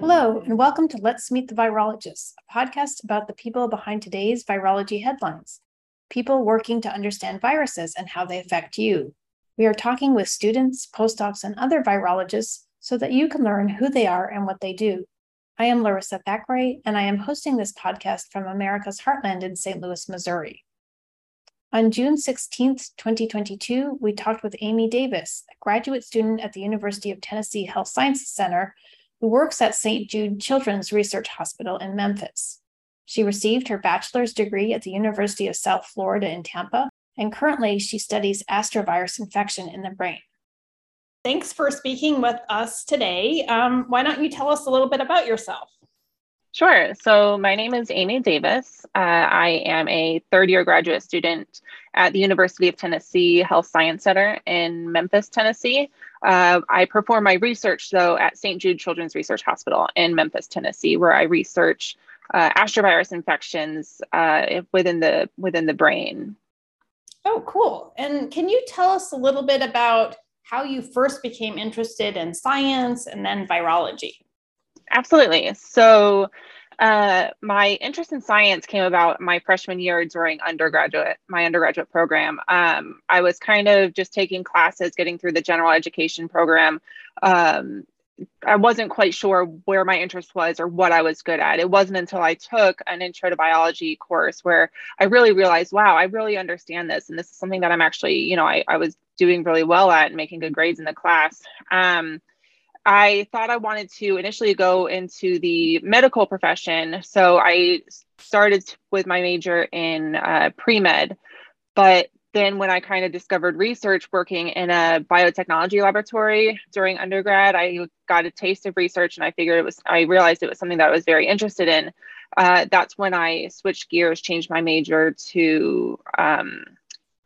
Hello, and welcome to Let's Meet the Virologists, a podcast about the people behind today's virology headlines, people working to understand viruses and how they affect you. We are talking with students, postdocs, and other virologists so that you can learn who they are and what they do. I am Larissa Thackeray, and I am hosting this podcast from America's Heartland in St. Louis, Missouri. On June 16, 2022, we talked with Amy Davis, a graduate student at the University of Tennessee Health Sciences Center who works at St. Jude Children's Research Hospital in Memphis. She received her bachelor's degree at the University of South Florida in Tampa, and currently she studies astrovirus infection in the brain. Thanks for speaking with us today. Um, why don't you tell us a little bit about yourself? Sure. So, my name is Amy Davis. Uh, I am a third year graduate student at the University of Tennessee Health Science Center in Memphis, Tennessee. Uh, I perform my research, though, at St. Jude Children's Research Hospital in Memphis, Tennessee, where I research uh, astrovirus infections uh, within the within the brain. Oh, cool! And can you tell us a little bit about how you first became interested in science and then virology? Absolutely. So, uh, my interest in science came about my freshman year during undergraduate, my undergraduate program. Um, I was kind of just taking classes, getting through the general education program. Um, I wasn't quite sure where my interest was or what I was good at. It wasn't until I took an intro to biology course where I really realized, wow, I really understand this. And this is something that I'm actually, you know, I, I was doing really well at and making good grades in the class. Um, I thought I wanted to initially go into the medical profession. So I started with my major in uh, pre med. But then, when I kind of discovered research working in a biotechnology laboratory during undergrad, I got a taste of research and I figured it was, I realized it was something that I was very interested in. Uh, that's when I switched gears, changed my major to um,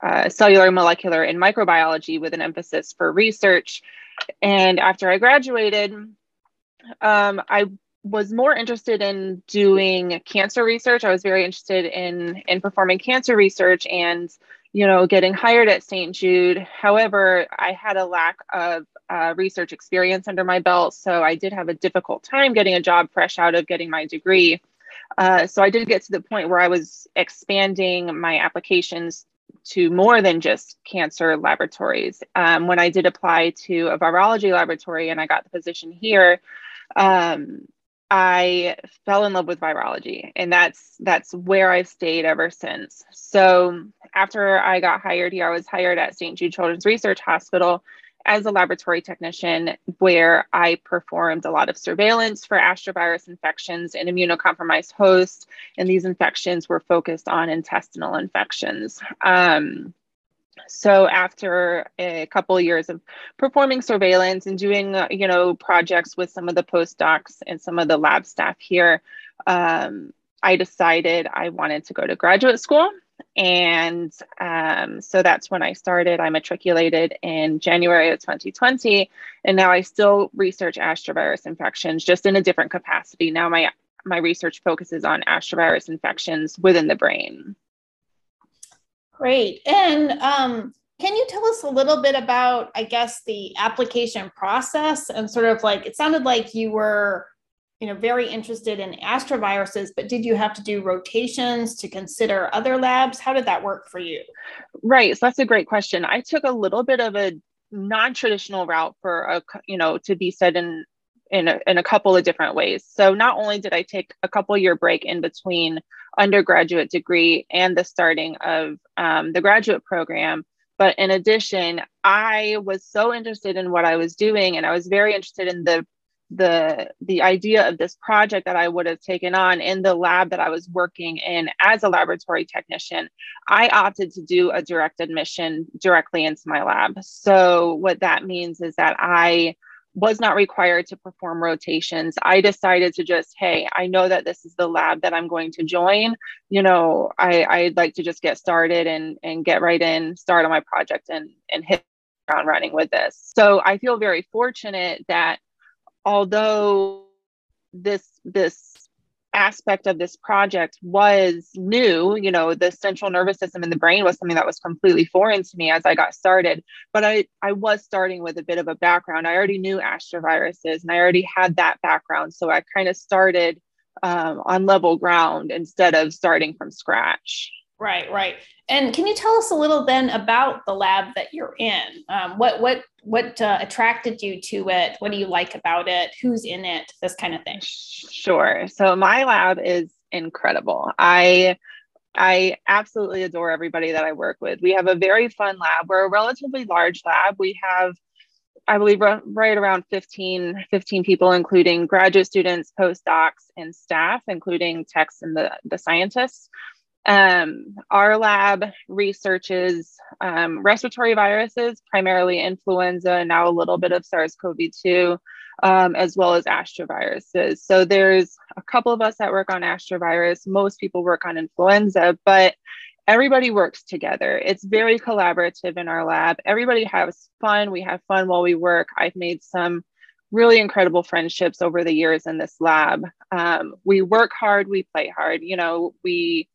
uh, cellular, molecular, and microbiology with an emphasis for research. And after I graduated, um, I was more interested in doing cancer research. I was very interested in in performing cancer research and you know getting hired at St. Jude. However, I had a lack of uh, research experience under my belt, so I did have a difficult time getting a job fresh out of getting my degree. Uh, so I did get to the point where I was expanding my applications to more than just cancer laboratories. Um, when I did apply to a virology laboratory and I got the position here, um, I fell in love with virology, and that's that's where I've stayed ever since. So after I got hired here, I was hired at St. Jude Children's Research Hospital as a laboratory technician where I performed a lot of surveillance for astrovirus infections in immunocompromised hosts. And these infections were focused on intestinal infections. Um, so after a couple of years of performing surveillance and doing, you know, projects with some of the postdocs and some of the lab staff here, um, I decided I wanted to go to graduate school. And um, so that's when I started. I matriculated in January of 2020. And now I still research astrovirus infections, just in a different capacity. Now my, my research focuses on astrovirus infections within the brain. Great. And um, can you tell us a little bit about, I guess, the application process and sort of like it sounded like you were you know very interested in astroviruses but did you have to do rotations to consider other labs? How did that work for you? Right so that's a great question. I took a little bit of a non-traditional route for a you know to be said in in a, in a couple of different ways. So not only did i take a couple year break in between undergraduate degree and the starting of um, the graduate program but in addition i was so interested in what i was doing and i was very interested in the the the idea of this project that I would have taken on in the lab that I was working in as a laboratory technician, I opted to do a direct admission directly into my lab. So what that means is that I was not required to perform rotations. I decided to just, hey, I know that this is the lab that I'm going to join. You know, I, I'd like to just get started and and get right in, start on my project and and hit ground running with this. So I feel very fortunate that although this this aspect of this project was new. You know, the central nervous system in the brain was something that was completely foreign to me as I got started. But I, I was starting with a bit of a background. I already knew astroviruses and I already had that background. So I kind of started um, on level ground instead of starting from scratch. Right, right. And can you tell us a little then about the lab that you're in? Um, what what what uh, attracted you to it? What do you like about it? Who's in it? This kind of thing. Sure. So my lab is incredible. I I absolutely adore everybody that I work with. We have a very fun lab. We're a relatively large lab. We have I believe right around 15, 15 people, including graduate students, postdocs, and staff, including techs and the, the scientists. Um, our lab researches um, respiratory viruses, primarily influenza, and now a little bit of SARS CoV 2, um, as well as astroviruses. So there's a couple of us that work on astrovirus. Most people work on influenza, but everybody works together. It's very collaborative in our lab. Everybody has fun. We have fun while we work. I've made some really incredible friendships over the years in this lab. Um, we work hard, we play hard. You know, we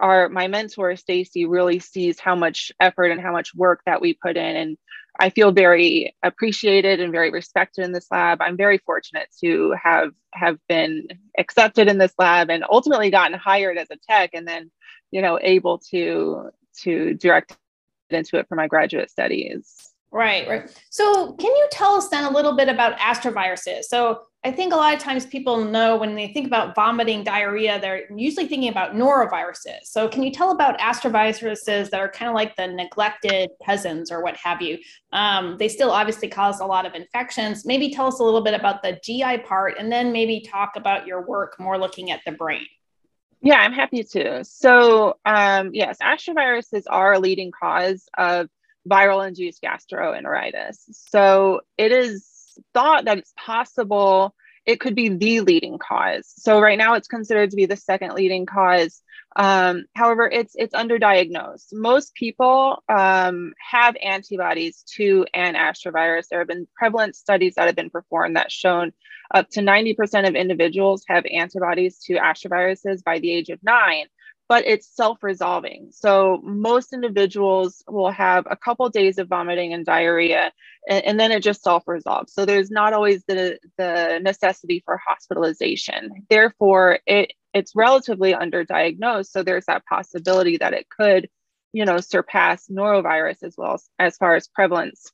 our my mentor Stacy really sees how much effort and how much work that we put in and I feel very appreciated and very respected in this lab. I'm very fortunate to have have been accepted in this lab and ultimately gotten hired as a tech and then you know able to to direct into it for my graduate studies. Right, right. So, can you tell us then a little bit about astroviruses? So, I think a lot of times people know when they think about vomiting, diarrhea, they're usually thinking about noroviruses. So, can you tell about astroviruses that are kind of like the neglected cousins or what have you? Um, they still obviously cause a lot of infections. Maybe tell us a little bit about the GI part and then maybe talk about your work more looking at the brain. Yeah, I'm happy to. So, um, yes, astroviruses are a leading cause of viral induced gastroenteritis. So it is thought that it's possible it could be the leading cause. So right now it's considered to be the second leading cause. Um, however, it's it's underdiagnosed. Most people um, have antibodies to an astrovirus. There have been prevalent studies that have been performed that shown up to 90% of individuals have antibodies to astroviruses by the age of nine but it's self-resolving. So most individuals will have a couple days of vomiting and diarrhea, and, and, then it just self-resolves. So there's not always the, the necessity for hospitalization. Therefore, it it's relatively underdiagnosed. So there's that possibility that it could, you know, surpass norovirus as well as, as far as prevalence.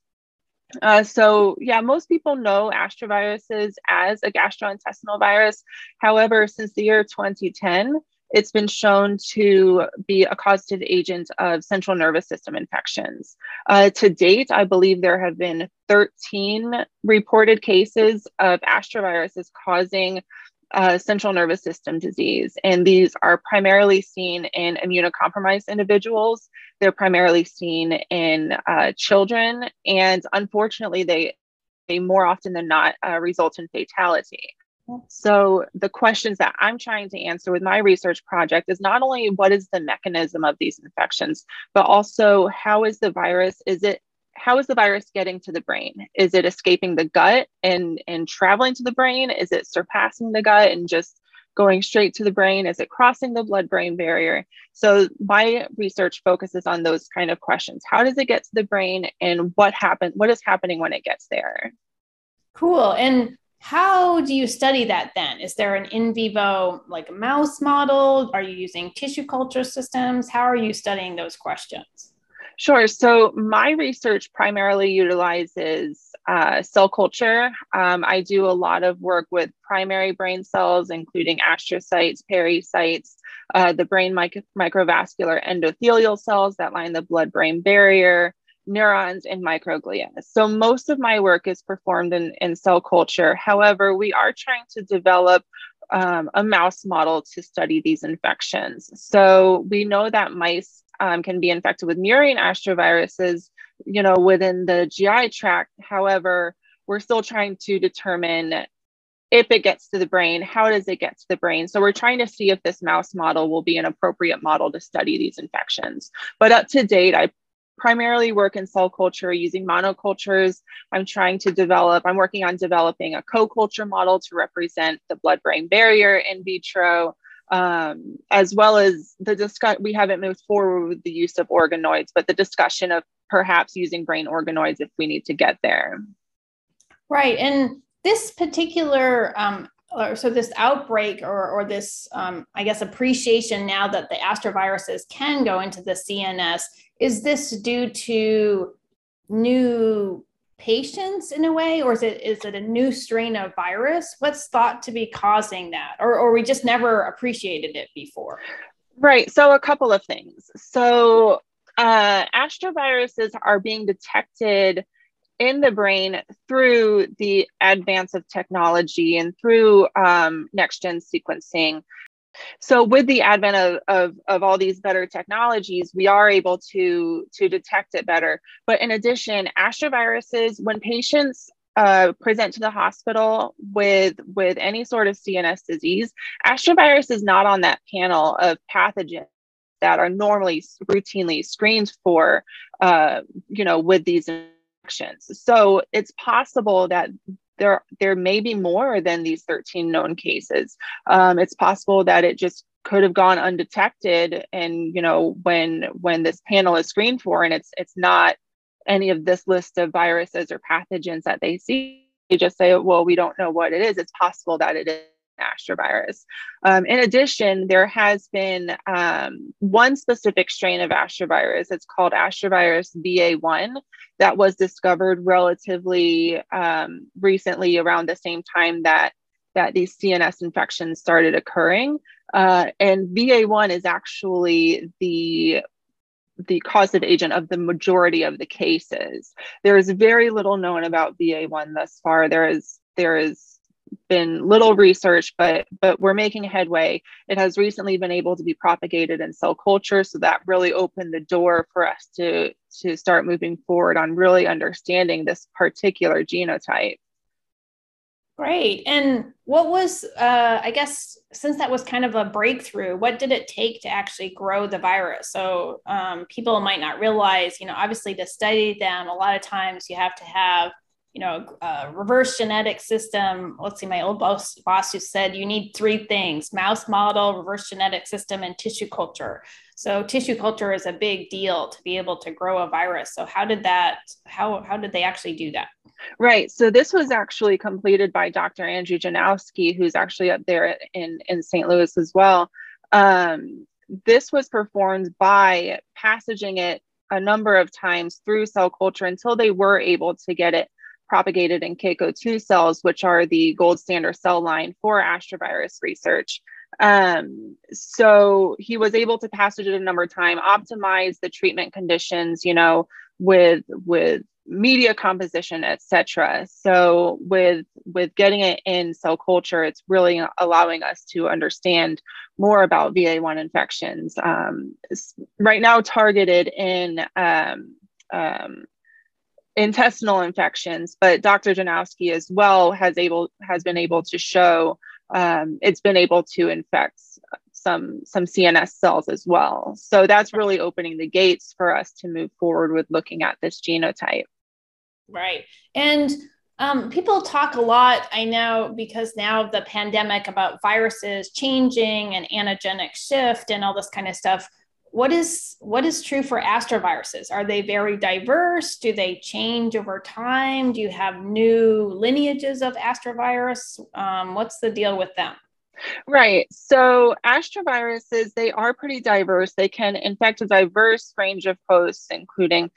Uh, so yeah, most people know astroviruses as a gastrointestinal virus. However, since the year 2010, it's been shown to be a causative agent of central nervous system infections. Uh, to date, I believe there have been 13 reported cases of astroviruses causing uh, central nervous system disease. And these are primarily seen in immunocompromised individuals. They're primarily seen in uh, children. And unfortunately, they, they more often than not uh, result in fatality. So, the questions that I'm trying to answer with my research project is not only what is the mechanism of these infections, but also how is the virus, is it how is the virus getting to the brain? Is it escaping the gut and, and traveling to the brain? Is it surpassing the gut and just going straight to the brain? Is it crossing the blood brain barrier? So, my research focuses on those kind of questions. How does it get to the brain and what happens? What is happening when it gets there? Cool. And how do you study that then? Is there an in vivo, like a mouse model? Are you using tissue culture systems? How are you studying those questions? Sure. So my research primarily utilizes uh, cell culture. Um, I do a lot of work with primary brain cells, including astrocytes, pericytes, uh, the brain mic- microvascular endothelial cells that line the blood brain barrier, neurons, and microglia. So most of my work is performed in, in cell culture. However, we are trying to develop um, a mouse model to study these infections. So we know that mice um, can be infected with murine astroviruses, you know, within the GI tract. However, we're still trying to determine if it gets to the brain, how does it get to the brain? So we're trying to see if this mouse model will be an appropriate model to study these infections. But up to date, I primarily work in cell culture using monocultures. I'm trying to develop, I'm working on developing a co-culture model to represent the blood-brain barrier in vitro, um, as well as the discuss, we haven't moved forward with the use of organoids, but the discussion of perhaps using brain organoids if we need to get there. Right, and this particular um, or so this outbreak or, or this um, i guess appreciation now that the astroviruses can go into the cns is this due to new patients in a way or is it is it a new strain of virus? What's thought to be causing that? Or, or we just never appreciated it before? Right so a couple of things. So uh, astroviruses are being detected in the brain through the advance of technology and through um, next gen sequencing. So with the advent of, of, of all these better technologies, we are able to, to detect it better. But in addition, astroviruses, when patients uh, present to the hospital with with any sort of CNS disease, astrovirus is not on that panel of pathogens that are normally routinely screened for, uh, you know, with these so it's possible that there there may be more than these 13 known cases. Um, it's possible that it just could have gone undetected, and you know when when this panel is screened for, and it's it's not any of this list of viruses or pathogens that they see. They just say, well, we don't know what it is. It's possible that it is astrovirus. Um, in addition, there has been um, one specific strain of astrovirus. It's called astrovirus VA1 that was discovered relatively um, recently around the same time that that these CNS infections started occurring. Uh, and VA1 is actually the the causative agent of the majority of the cases. There is very little known about VA1 thus far. There is there is been little research, but but we're making headway. It has recently been able to be propagated in cell culture, so that really opened the door for us to to start moving forward on really understanding this particular genotype. Great. And what was, uh, I guess, since that was kind of a breakthrough, what did it take to actually grow the virus? So um, people might not realize, you know, obviously to study them, a lot of times you have to have you know, reverse genetic system. Let's see, my old boss, boss who said you need three things mouse model, reverse genetic system, and tissue culture. So tissue culture is a big deal to be able to grow a virus. So how did that, how, how did they actually do that? Right. So this was actually completed by Dr. Andrew Janowski, who's actually up there in, in St. Louis as well. Um, this was performed by passaging it a number of times through cell culture until they were able to get it propagated in Keiko2 cells, which are the gold standard cell line for astrovirus research. Um, so he was able to passage it a number of times, optimize the treatment conditions, you know, with with media composition, etc. So with with getting it in cell culture, it's really allowing us to understand more about VA1 infections. Um, right now, targeted in um, um, intestinal infections, but Dr. Janowski as well has able has been able to show um, it's been able to infect some some CNS cells as well. So that's really opening the gates for us to move forward with looking at this genotype. Right, and um, people talk a lot, I know, because now the pandemic about viruses changing and antigenic shift and all this kind of stuff what is what is true for astroviruses? Are they very diverse? Do they change over time? Do you have new lineages of astrovirus? Um, what's the deal with them? Right. So astroviruses they are pretty diverse. They can infect a diverse range of hosts including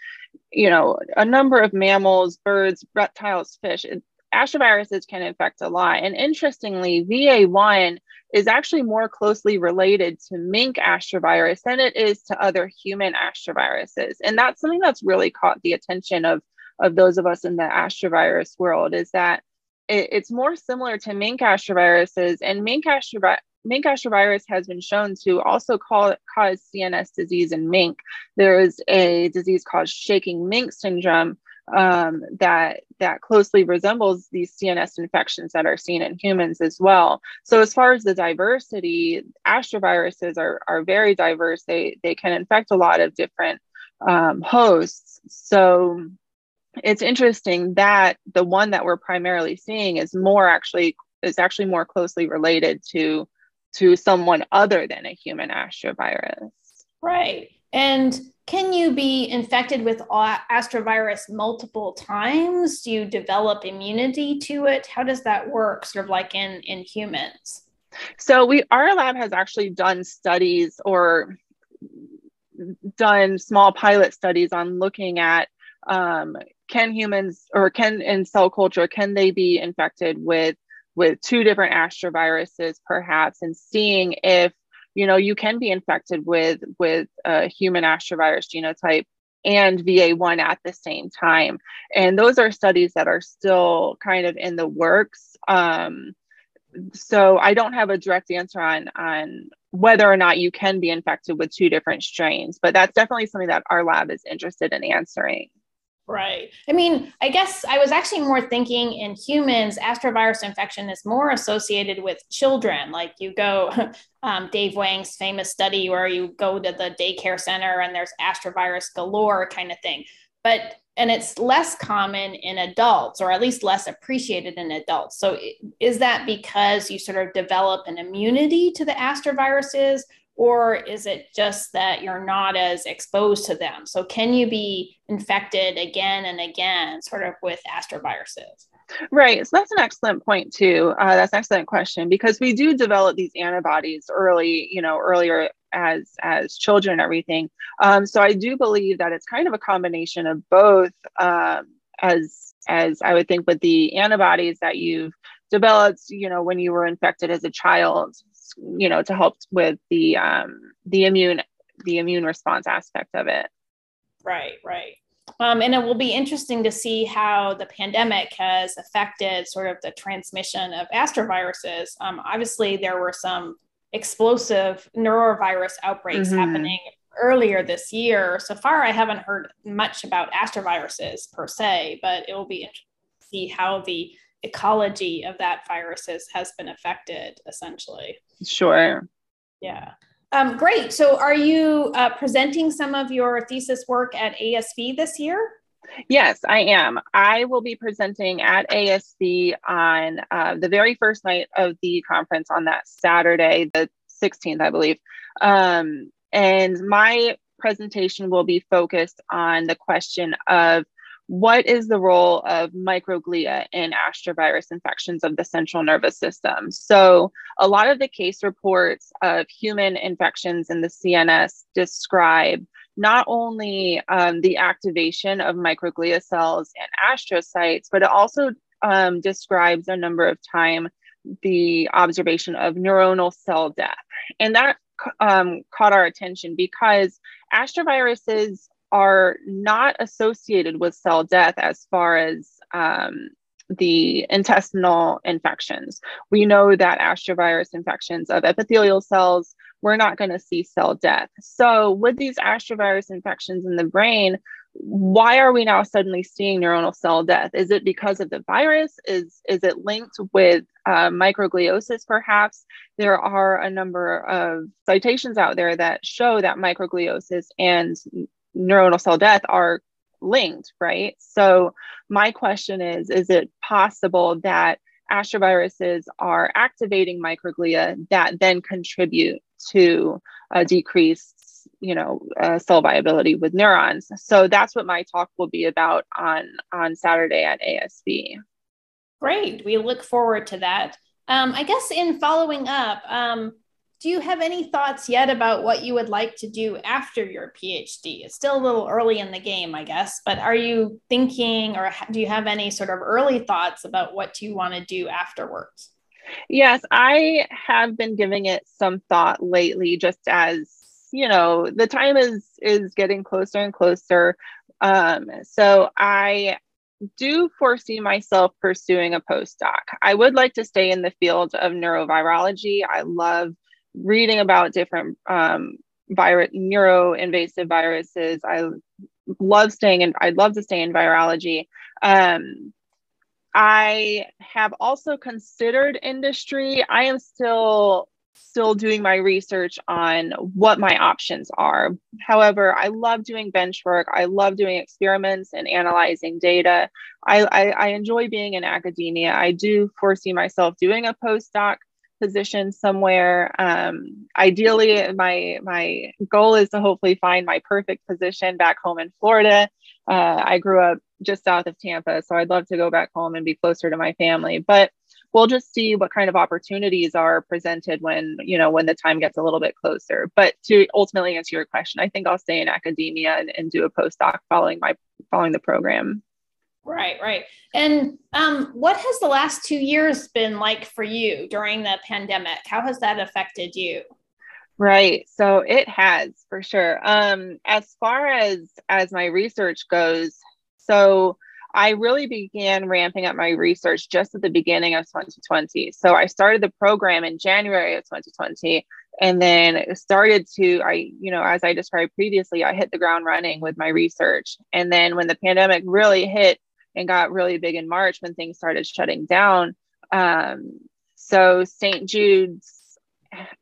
you know a number of mammals birds reptiles fish astroviruses can infect a lot and interestingly va1 is actually more closely related to mink astrovirus than it is to other human astroviruses. And that's something that's really caught the attention of, of those of us in the astrovirus world is that it, it's more similar to mink astroviruses and mink astrovirus mink astrovirus has been shown to also call, cause CNS disease in mink. There is a disease called shaking mink syndrome, um, that that closely resembles these CNS infections that are seen in humans as well. So as far as the diversity, astroviruses are, are very diverse. They they can infect a lot of different um, hosts. So it's interesting that the one that we're primarily seeing is more actually is actually more closely related to to someone other than a human astrovirus. Right. And can you be infected with astrovirus multiple times? Do you develop immunity to it? How does that work, sort of like in, in humans? So we our lab has actually done studies or done small pilot studies on looking at um, can humans or can in cell culture can they be infected with with two different astroviruses perhaps and seeing if you know you can be infected with with a human astrovirus genotype and va1 at the same time. And those are studies that are still kind of in the works. Um, so i don't have a direct answer on on whether or not you can be infected with two different strains but that's definitely something that our lab is interested in answering Right. I mean, I guess I was actually more thinking in humans, astrovirus infection is more associated with children. Like you go, um, Dave Wang's famous study where you go to the daycare center and there's astrovirus galore kind of thing. But, and it's less common in adults or at least less appreciated in adults. So is that because you sort of develop an immunity to the astroviruses or is it just that you're not as exposed to them? So, can you be infected again and again, sort of with astroviruses? Right. So that's an excellent point too. Uh, that's an excellent question because we do develop these antibodies early, you know, earlier as as children and everything. Um, so I do believe that it's kind of a combination of both. Um, as as I would think with the antibodies that you've developed, you know, when you were infected as a child, you know to help with the um, the immune the immune response aspect of it right right um, and it will be interesting to see how the pandemic has affected sort of the transmission of astroviruses um, obviously there were some explosive norovirus outbreaks mm-hmm. happening earlier this year so far i haven't heard much about astroviruses per se but it will be interesting to see how the ecology of that virus has, has been affected essentially. Sure. Yeah. Um, great. So are you uh, presenting some of your thesis work at ASV this year? Yes, I am. I will be presenting at ASV on uh, the very first night of the conference on that Saturday, the 16th, I believe. Um, and my presentation will be focused on the question of what is the role of microglia in astrovirus infections of the central nervous system? So, a lot of the case reports of human infections in the CNS describe not only um, the activation of microglia cells and astrocytes, but it also um, describes a number of time the observation of neuronal cell death. And that um, caught our attention because astroviruses are not associated with cell death as far as um, the intestinal infections. We know that astrovirus infections of epithelial cells, we're not going to see cell death. So, with these astrovirus infections in the brain, why are we now suddenly seeing neuronal cell death? Is it because of the virus? Is, is it linked with uh, microgliosis, perhaps? There are a number of citations out there that show that microgliosis and neuronal cell death are linked, right? So my question is, is it possible that astroviruses are activating microglia that then contribute to a decreased, you know, uh, cell viability with neurons? So that's what my talk will be about on, on Saturday at ASB. Great. We look forward to that. Um, I guess in following up, um, do you have any thoughts yet about what you would like to do after your PhD? It's still a little early in the game, I guess, but are you thinking or do you have any sort of early thoughts about what you want to do afterwards? Yes, I have been giving it some thought lately just as, you know, the time is is getting closer and closer. Um, so I do foresee myself pursuing a postdoc. I would like to stay in the field of neurovirology. I love reading about different um, virus, neuro-invasive viruses. I love staying in. I'd love to stay in virology. Um, I have also considered industry. I am still still doing my research on what my options are. However, I love doing bench work. I love doing experiments and analyzing data. I, I, I enjoy being in academia. I do foresee myself doing a postdoc position somewhere. Um, ideally, my my goal is to hopefully find my perfect position back home in Florida. Uh, I grew up just south of Tampa, so I'd love to go back home and be closer to my family. But we'll just see what kind of opportunities are presented when you know when the time gets a little bit closer but to ultimately answer your question i think i'll stay in academia and, and do a postdoc following my following the program right right. And um, what has the last two years been like for you during the pandemic? How has that affected you? Right. So it has for sure. Um, as far as as my research goes so I really began ramping up my research just at the beginning of 2020. So I started the program in January of 2020 and then started to I you know as I described previously I hit the ground running with my research. And then when the pandemic really hit and got really big in March when things started shutting down um, so St. Jude's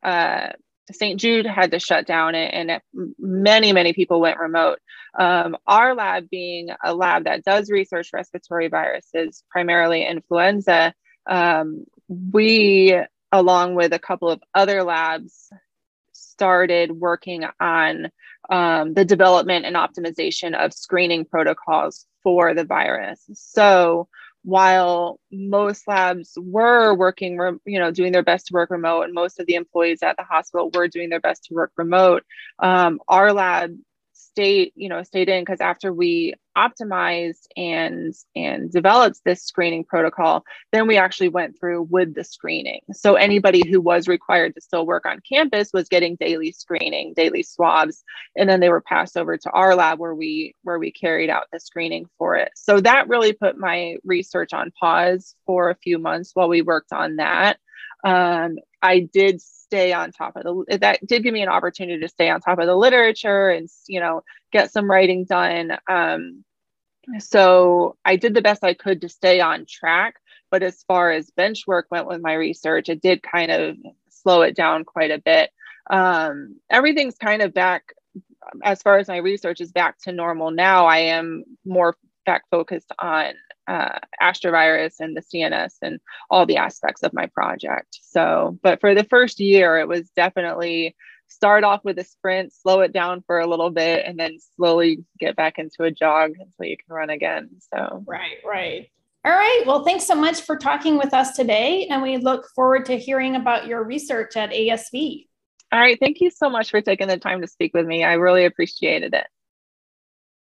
uh, St. Jude had to shut down and, and many, many people went remote. Um, our lab being a lab that does research respiratory viruses, primarily influenza, um, we, along with a couple of other labs, started working on um, the development and optimization of screening protocols for the virus. So while most labs were working, you know, doing their best to work remote, and most of the employees at the hospital were doing their best to work remote, um, our lab stayed, you know, stayed in because after we optimized and and developed this screening protocol, then we actually went through with the screening. So anybody who was required to still work on campus was getting daily screening, daily swabs, and then they were passed over to our lab where we where we carried out the screening for it. So that really put my research on pause for a few months while we worked on that. Um, I did stay on top of the that did give me an opportunity to stay on top of the literature and you know get some writing done. Um, so i did the best i could to stay on track but as far as bench work went with my research it did kind of slow it down quite a bit. Um, everything's kind of back as far as my research is back to normal now i am more back focused on uh, astrovirus and the CNS and all the aspects of my project. So, but for the first year, it was definitely start off with a sprint, slow it down for a little bit, and then slowly get back into a jog until you can run again. So, right, right. All right. Well, thanks so much for talking with us today. And we look forward to hearing about your research at ASV. All right. Thank you so much for taking the time to speak with me. I really appreciated it.